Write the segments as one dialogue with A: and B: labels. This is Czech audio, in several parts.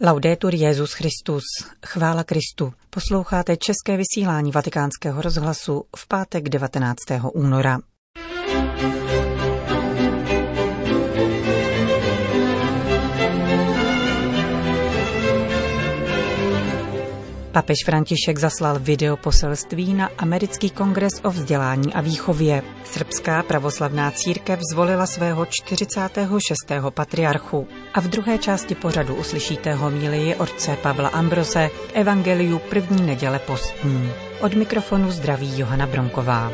A: Laudetur Jezus Christus, chvála Kristu. Posloucháte české vysílání Vatikánského rozhlasu v pátek 19. února. Papež František zaslal video poselství na americký kongres o vzdělání a výchově. Srbská pravoslavná církev zvolila svého 46. patriarchu. A v druhé části pořadu uslyšíte homílii otce Pavla Ambrose k evangeliu první neděle postní. Od mikrofonu zdraví Johana Bronková.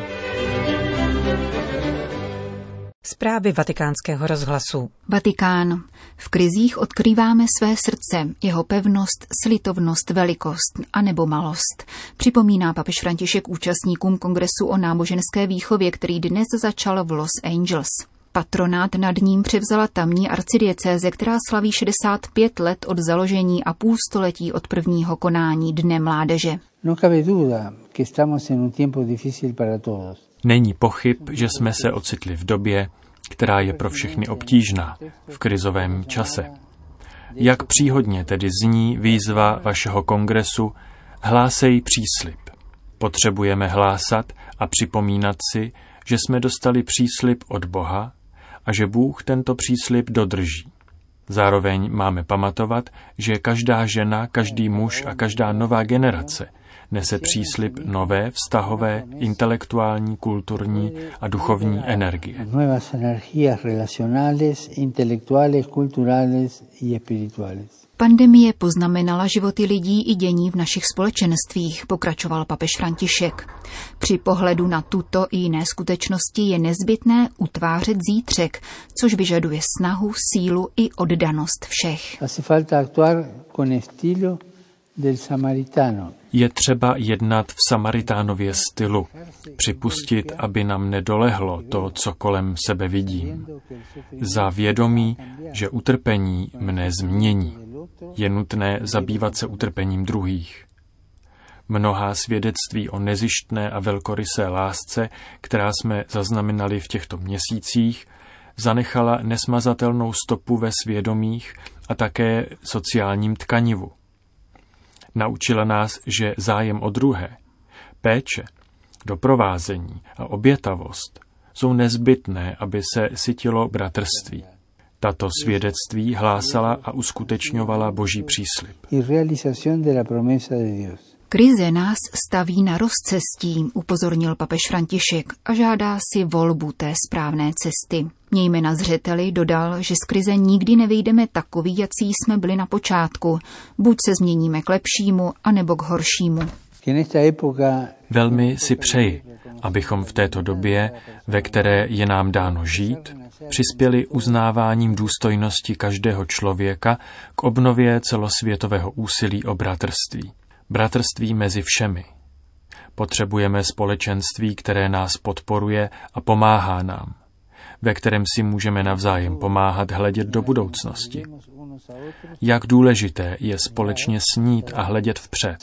A: Zprávy vatikánského rozhlasu.
B: Vatikán. V krizích odkrýváme své srdce, jeho pevnost, slitovnost, velikost a nebo malost. Připomíná papež František účastníkům kongresu o náboženské výchově, který dnes začal v Los Angeles. Patronát nad ním převzala tamní arcidiecéze, která slaví 65 let od založení a půl století od prvního konání Dne mládeže. No cabe duda que estamos en un tiempo
C: difícil para todos. Není pochyb, že jsme se ocitli v době, která je pro všechny obtížná, v krizovém čase. Jak příhodně tedy zní výzva vašeho kongresu Hlásej příslip. Potřebujeme hlásat a připomínat si, že jsme dostali příslip od Boha a že Bůh tento příslip dodrží. Zároveň máme pamatovat, že každá žena, každý muž a každá nová generace – nese příslip nové vztahové, intelektuální, kulturní a duchovní energie.
B: Pandemie poznamenala životy lidí i dění v našich společenstvích, pokračoval papež František. Při pohledu na tuto i jiné skutečnosti je nezbytné utvářet zítřek, což vyžaduje snahu, sílu i oddanost všech.
C: Je třeba jednat v Samaritánově stylu, připustit, aby nám nedolehlo to, co kolem sebe vidím. Za vědomí, že utrpení mne změní. Je nutné zabývat se utrpením druhých. Mnohá svědectví o nezištné a velkorysé lásce, která jsme zaznamenali v těchto měsících, zanechala nesmazatelnou stopu ve svědomích a také sociálním tkanivu. Naučila nás, že zájem o druhé, péče, doprovázení a obětavost jsou nezbytné, aby se sytilo bratrství. Tato svědectví hlásala a uskutečňovala Boží příslip.
B: Krize nás staví na rozcestí, upozornil papež František a žádá si volbu té správné cesty. Mějme na zřeteli, dodal, že z krize nikdy nevyjdeme takový, jací jsme byli na počátku. Buď se změníme k lepšímu, anebo k horšímu.
C: Velmi si přeji, abychom v této době, ve které je nám dáno žít, přispěli uznáváním důstojnosti každého člověka k obnově celosvětového úsilí o bratrství bratrství mezi všemi. Potřebujeme společenství, které nás podporuje a pomáhá nám, ve kterém si můžeme navzájem pomáhat hledět do budoucnosti. Jak důležité je společně snít a hledět vpřed.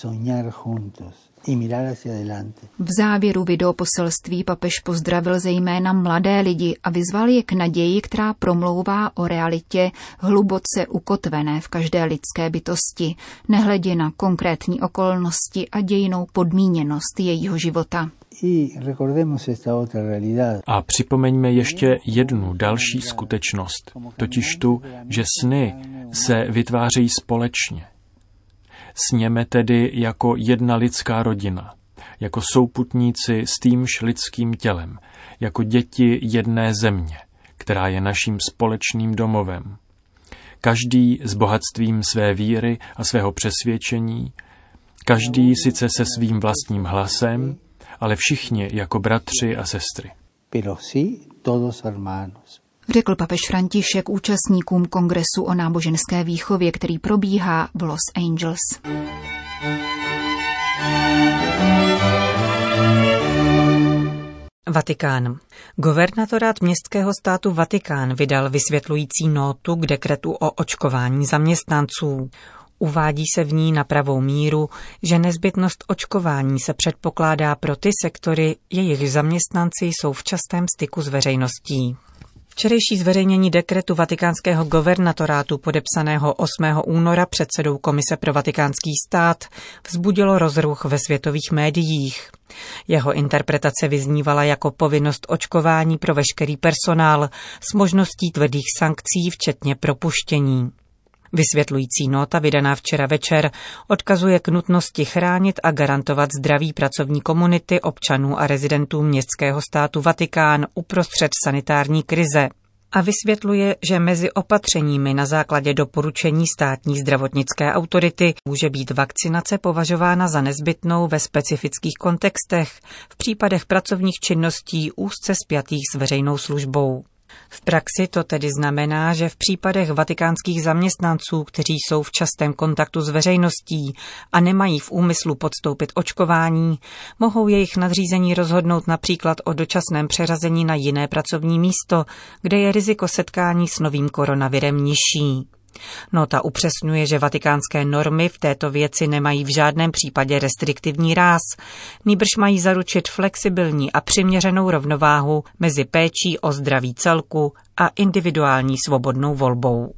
B: V závěru videoposelství papež pozdravil zejména mladé lidi a vyzval je k naději, která promlouvá o realitě hluboce ukotvené v každé lidské bytosti, nehledě na konkrétní okolnosti a dějinou podmíněnost jejího života.
C: A připomeňme ještě jednu další skutečnost, totiž tu, že sny se vytvářejí společně. Sněme tedy jako jedna lidská rodina, jako souputníci s týmž lidským tělem, jako děti jedné země, která je naším společným domovem. Každý s bohatstvím své víry a svého přesvědčení, každý sice se svým vlastním hlasem, ale všichni jako bratři a sestry. Pero sí, todos
B: hermanos řekl papež František účastníkům kongresu o náboženské výchově, který probíhá v Los Angeles.
A: Vatikán. Governatorát městského státu Vatikán vydal vysvětlující notu k dekretu o očkování zaměstnanců. Uvádí se v ní na pravou míru, že nezbytnost očkování se předpokládá pro ty sektory, jejich zaměstnanci jsou v častém styku s veřejností. Včerejší zveřejnění dekretu vatikánského governatorátu podepsaného 8. února předsedou Komise pro vatikánský stát vzbudilo rozruch ve světových médiích. Jeho interpretace vyznívala jako povinnost očkování pro veškerý personál s možností tvrdých sankcí, včetně propuštění. Vysvětlující nota vydaná včera večer odkazuje k nutnosti chránit a garantovat zdraví pracovní komunity občanů a rezidentů městského státu Vatikán uprostřed sanitární krize a vysvětluje, že mezi opatřeními na základě doporučení státní zdravotnické autority může být vakcinace považována za nezbytnou ve specifických kontextech v případech pracovních činností úzce spjatých s veřejnou službou. V praxi to tedy znamená, že v případech vatikánských zaměstnanců, kteří jsou v častém kontaktu s veřejností a nemají v úmyslu podstoupit očkování, mohou jejich nadřízení rozhodnout například o dočasném přeřazení na jiné pracovní místo, kde je riziko setkání s novým koronavirem nižší. Nota upřesňuje, že vatikánské normy v této věci nemají v žádném případě restriktivní ráz, nýbrž mají zaručit flexibilní a přiměřenou rovnováhu mezi péčí o zdraví celku a individuální svobodnou volbou.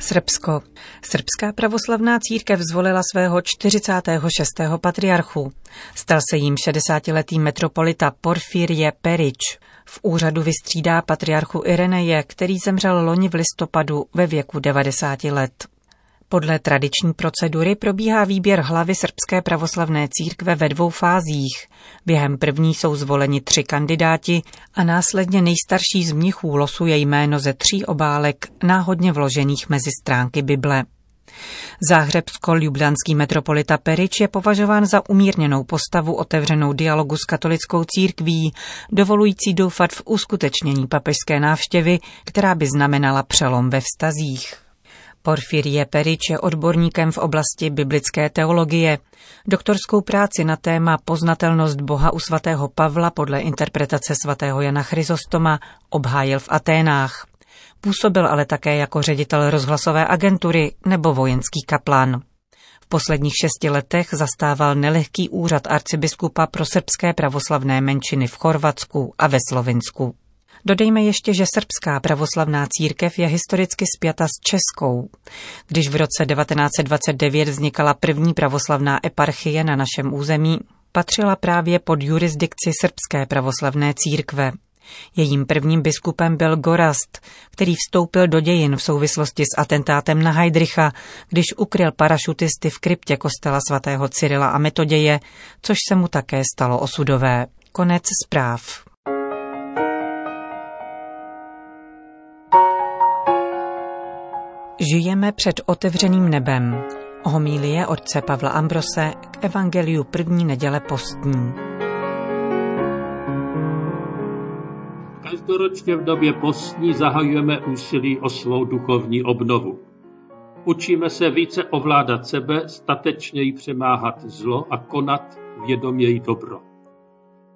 A: Srbsko. Srbská pravoslavná církev zvolila svého 46. patriarchu. Stal se jím 60-letý metropolita Porfirie Perič. V úřadu vystřídá patriarchu Ireneje, který zemřel loni v listopadu ve věku 90 let. Podle tradiční procedury probíhá výběr hlavy srbské pravoslavné církve ve dvou fázích. Během první jsou zvoleni tři kandidáti a následně nejstarší z mnichů losuje jméno ze tří obálek náhodně vložených mezi stránky Bible. Záhřebsko-ljubljanský metropolita Perič je považován za umírněnou postavu otevřenou dialogu s katolickou církví, dovolující doufat v uskutečnění papežské návštěvy, která by znamenala přelom ve vztazích. Porfirie Perič je odborníkem v oblasti biblické teologie. Doktorskou práci na téma Poznatelnost Boha u svatého Pavla podle interpretace svatého Jana Chryzostoma obhájil v Aténách. Působil ale také jako ředitel rozhlasové agentury nebo vojenský kaplan. V posledních šesti letech zastával nelehký úřad arcibiskupa pro srbské pravoslavné menšiny v Chorvatsku a ve Slovinsku. Dodejme ještě, že srbská pravoslavná církev je historicky spjata s českou. Když v roce 1929 vznikala první pravoslavná eparchie na našem území, patřila právě pod jurisdikci srbské pravoslavné církve. Jejím prvním biskupem byl Gorast, který vstoupil do dějin v souvislosti s atentátem na Heidricha, když ukryl parašutisty v kryptě kostela svatého Cyrila a Metoděje, což se mu také stalo osudové. Konec zpráv. Žijeme před otevřeným nebem. Homílie otce Pavla Ambrose k Evangeliu první neděle postní.
D: Každoročně v době postní zahajujeme úsilí o svou duchovní obnovu. Učíme se více ovládat sebe, statečněji přemáhat zlo a konat vědoměji dobro.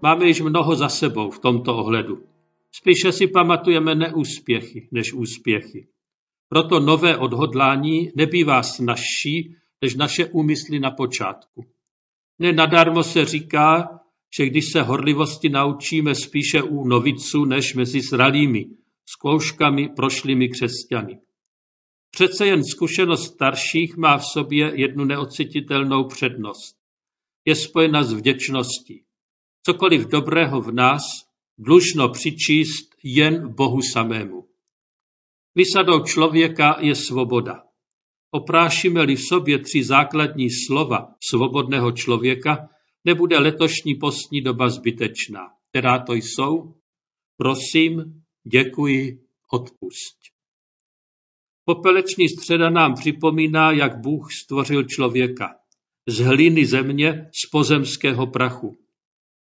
D: Máme již mnoho za sebou v tomto ohledu. Spíše si pamatujeme neúspěchy než úspěchy. Proto nové odhodlání nebývá snažší než naše úmysly na počátku. Nenadarmo se říká, že když se horlivosti naučíme spíše u noviců než mezi zralými, zkouškami prošlými křesťany. Přece jen zkušenost starších má v sobě jednu neocititelnou přednost. Je spojena s vděčností. Cokoliv dobrého v nás dlužno přičíst jen Bohu samému. Vysadou člověka je svoboda. Oprášíme-li v sobě tři základní slova svobodného člověka, nebude letošní postní doba zbytečná. Která to jsou? Prosím, děkuji, odpusť. Popeleční středa nám připomíná, jak Bůh stvořil člověka. Z hliny země, z pozemského prachu.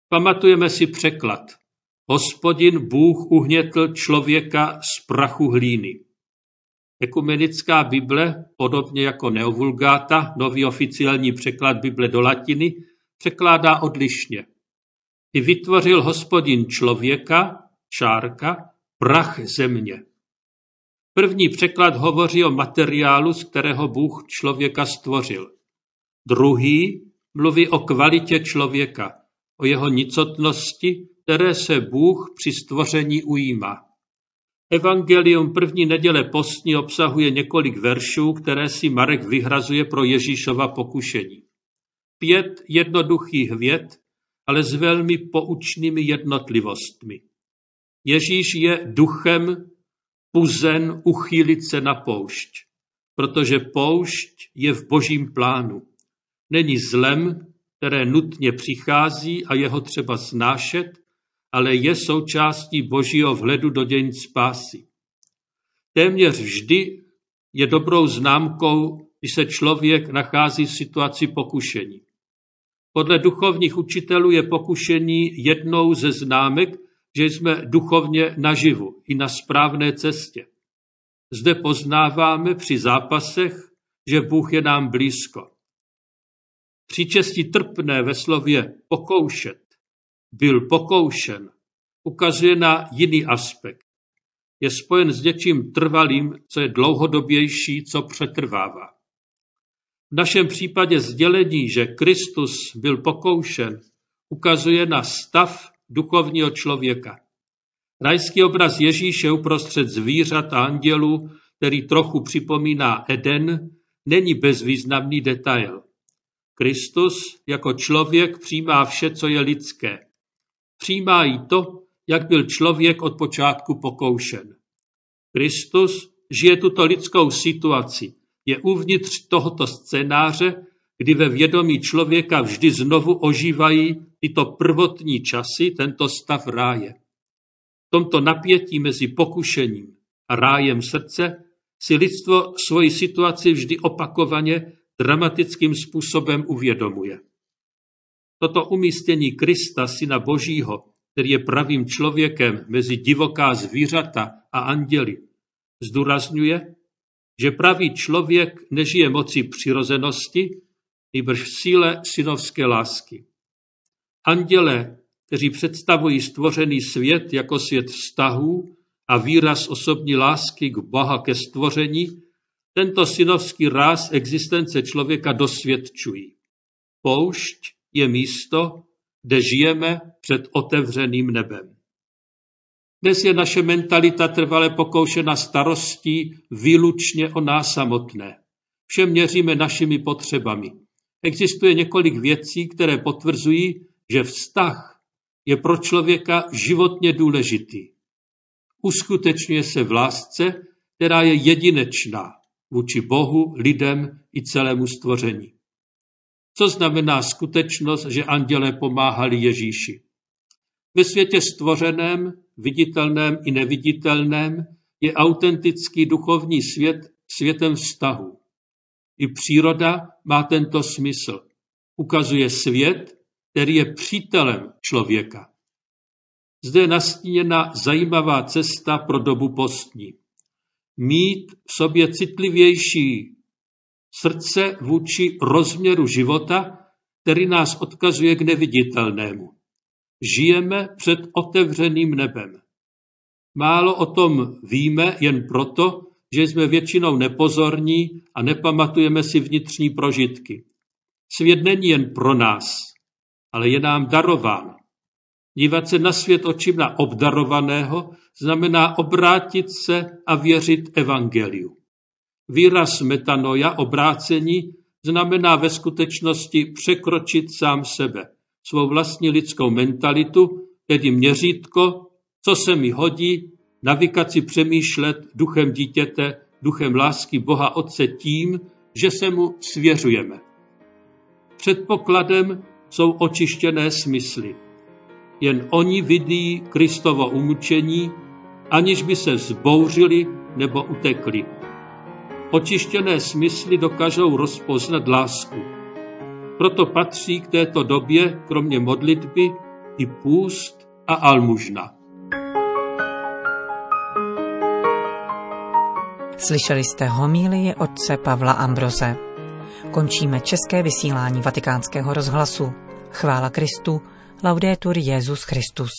D: Pamatujeme si překlad. Hospodin Bůh uhnětl člověka z prachu hlíny. Ekumenická Bible, podobně jako Neovulgáta, nový oficiální překlad Bible do latiny, překládá odlišně. I vytvořil hospodin člověka, čárka, prach země. První překlad hovoří o materiálu, z kterého Bůh člověka stvořil. Druhý mluví o kvalitě člověka, o jeho nicotnosti, které se Bůh při stvoření ujímá. Evangelium první neděle postní obsahuje několik veršů, které si Marek vyhrazuje pro Ježíšova pokušení. Pět jednoduchých věd, ale s velmi poučnými jednotlivostmi. Ježíš je duchem puzen uchýlit se na poušť, protože poušť je v božím plánu. Není zlem, které nutně přichází a jeho třeba snášet, ale je součástí božího vhledu do děň spásy. Téměř vždy je dobrou známkou, když se člověk nachází v situaci pokušení. Podle duchovních učitelů je pokušení jednou ze známek, že jsme duchovně naživu i na správné cestě. Zde poznáváme při zápasech, že Bůh je nám blízko. Příčestí trpné ve slově pokoušet byl pokoušen ukazuje na jiný aspekt. Je spojen s něčím trvalým, co je dlouhodobější, co přetrvává. V našem případě sdělení, že Kristus byl pokoušen, ukazuje na stav duchovního člověka. Rajský obraz Ježíše uprostřed zvířat a andělů, který trochu připomíná Eden, není bezvýznamný detail. Kristus jako člověk přijímá vše, co je lidské. Přijímá i to, jak byl člověk od počátku pokoušen. Kristus žije tuto lidskou situaci, je uvnitř tohoto scénáře, kdy ve vědomí člověka vždy znovu ožívají tyto prvotní časy, tento stav ráje. V tomto napětí mezi pokušením a rájem srdce si lidstvo svoji situaci vždy opakovaně dramatickým způsobem uvědomuje. Toto umístění Krista, syna Božího, který je pravým člověkem mezi divoká zvířata a anděli, zdůrazňuje, že pravý člověk nežije moci přirozenosti, nýbrž v síle synovské lásky. Anděle, kteří představují stvořený svět jako svět vztahů a výraz osobní lásky k Boha ke stvoření, tento synovský ráz existence člověka dosvědčují. Poušť je místo, kde žijeme před otevřeným nebem. Dnes je naše mentalita trvale pokoušena starostí výlučně o nás samotné. Vše měříme našimi potřebami. Existuje několik věcí, které potvrzují, že vztah je pro člověka životně důležitý. Uskutečňuje se v lásce, která je jedinečná vůči Bohu, lidem i celému stvoření. Co znamená skutečnost, že andělé pomáhali Ježíši? Ve světě stvořeném, viditelném i neviditelném je autentický duchovní svět světem vztahu. I příroda má tento smysl. Ukazuje svět, který je přítelem člověka. Zde je nastíněna zajímavá cesta pro dobu postní. Mít v sobě citlivější srdce vůči rozměru života, který nás odkazuje k neviditelnému. Žijeme před otevřeným nebem. Málo o tom víme jen proto, že jsme většinou nepozorní a nepamatujeme si vnitřní prožitky. Svět není jen pro nás, ale je nám darován. Dívat se na svět očima obdarovaného znamená obrátit se a věřit evangeliu. Výraz metanoja, obrácení, znamená ve skutečnosti překročit sám sebe, svou vlastní lidskou mentalitu, tedy měřítko, co se mi hodí, navykat si přemýšlet duchem dítěte, duchem lásky Boha Otce tím, že se mu svěřujeme. Předpokladem jsou očištěné smysly. Jen oni vidí Kristovo umučení, aniž by se zbouřili nebo utekli. Očištěné smysly dokážou rozpoznat lásku. Proto patří k této době kromě modlitby i půst a almužna.
A: Slyšeli jste homílii otce Pavla Ambroze. Končíme české vysílání vatikánského rozhlasu. Chvála Kristu, laudetur Jezus Christus.